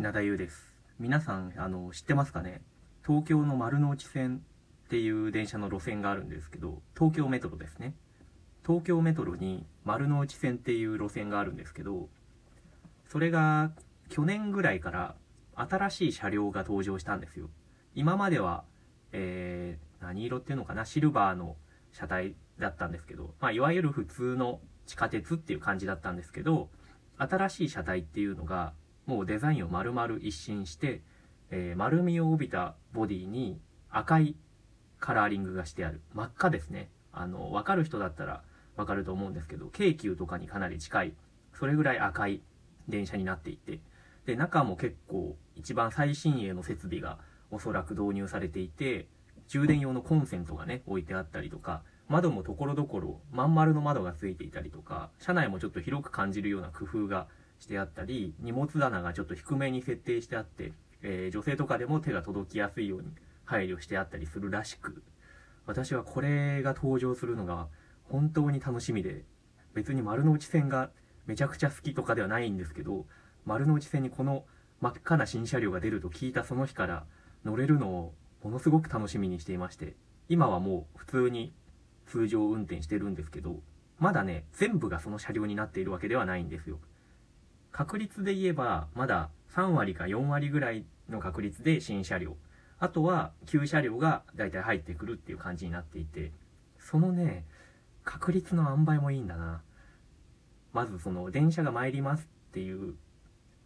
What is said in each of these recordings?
品田優です。皆さんあの知ってますかね？東京の丸の内線っていう電車の路線があるんですけど東京メトロですね。東京メトロに丸の内線っていう路線があるんですけどそれが去年ぐらいから新しい車両が登場したんですよ。今までは、えー、何色っていうのかな？シルバーの車体だったんですけど、まあ、いわゆる普通の地下鉄っていう感じだったんですけど新しい車体っていうのがもうデザインを丸々一新して、えー、丸みを帯びたボディに赤いカラーリングがしてある。真っ赤ですね。あの分かる人だったら分かると思うんですけど京急とかにかなり近い。それぐらい赤い電車になっていて。で中も結構一番最新鋭の設備がおそらく導入されていて充電用のコンセントがね置いてあったりとか窓もところどころまん丸の窓がついていたりとか車内もちょっと広く感じるような工夫がしてあったり荷物棚がちょっと低めに設定してあって、えー、女性とかでも手が届きやすいように配慮してあったりするらしく私はこれが登場するのが本当に楽しみで別に丸の内線がめちゃくちゃ好きとかではないんですけど丸の内線にこの真っ赤な新車両が出ると聞いたその日から乗れるのをものすごく楽しみにしていまして今はもう普通に通常運転してるんですけど、まだね、全部がその車両になっているわけではないんですよ。確率で言えば、まだ3割か4割ぐらいの確率で新車両。あとは旧車両が大体入ってくるっていう感じになっていて、そのね、確率の塩梅もいいんだな。まずその電車が参りますっていう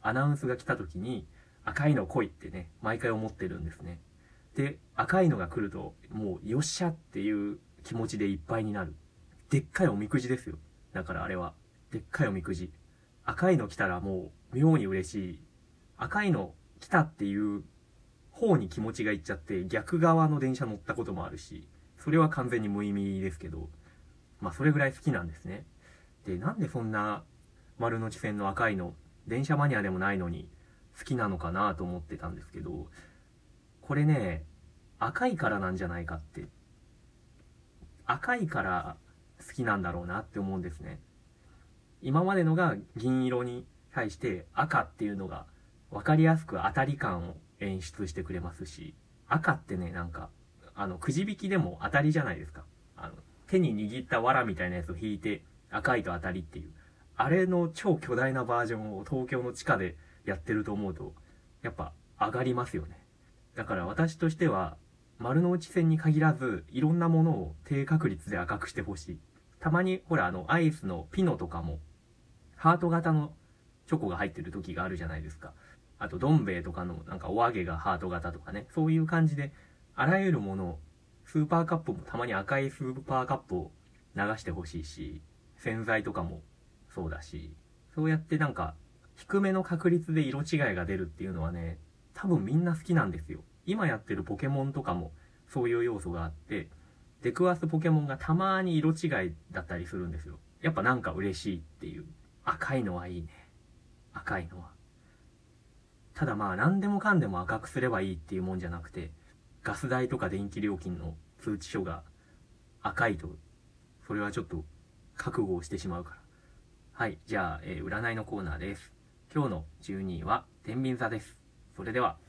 アナウンスが来た時に赤いの来いってね、毎回思ってるんですね。で、赤いのが来るともうよっしゃっていう気持ちでいっぱいになる。でっかいおみくじですよ。だからあれは。でっかいおみくじ。赤いの来たらもう妙に嬉しい。赤いの来たっていう方に気持ちがいっちゃって逆側の電車乗ったこともあるし、それは完全に無意味ですけど、まあそれぐらい好きなんですね。で、なんでそんな丸の内線の赤いの、電車マニアでもないのに好きなのかなと思ってたんですけど、これね、赤いからなんじゃないかって赤いから好きなんだろうなって思うんですね。今までのが銀色に対して赤っていうのが分かりやすく当たり感を演出してくれますし、赤ってね、なんか、あの、くじ引きでも当たりじゃないですか。あの、手に握った藁みたいなやつを引いて赤いと当たりっていう。あれの超巨大なバージョンを東京の地下でやってると思うと、やっぱ上がりますよね。だから私としては、丸の内線に限らず、いろんなものを低確率で赤くしてほしい。たまに、ほら、あの、アイスのピノとかも、ハート型のチョコが入ってる時があるじゃないですか。あと、どん兵衛とかの、なんかお揚げがハート型とかね、そういう感じで、あらゆるものを、スーパーカップもたまに赤いスーパーカップを流してほしいし、洗剤とかもそうだし、そうやってなんか、低めの確率で色違いが出るっていうのはね、多分みんな好きなんですよ。今やってるポケモンとかもそういう要素があって、出くわすポケモンがたまに色違いだったりするんですよ。やっぱなんか嬉しいっていう。赤いのはいいね。赤いのは。ただまあ何でもかんでも赤くすればいいっていうもんじゃなくて、ガス代とか電気料金の通知書が赤いと、それはちょっと覚悟をしてしまうから。はい、じゃあ、えー、占いのコーナーです。今日の12位は天秤座です。それでは。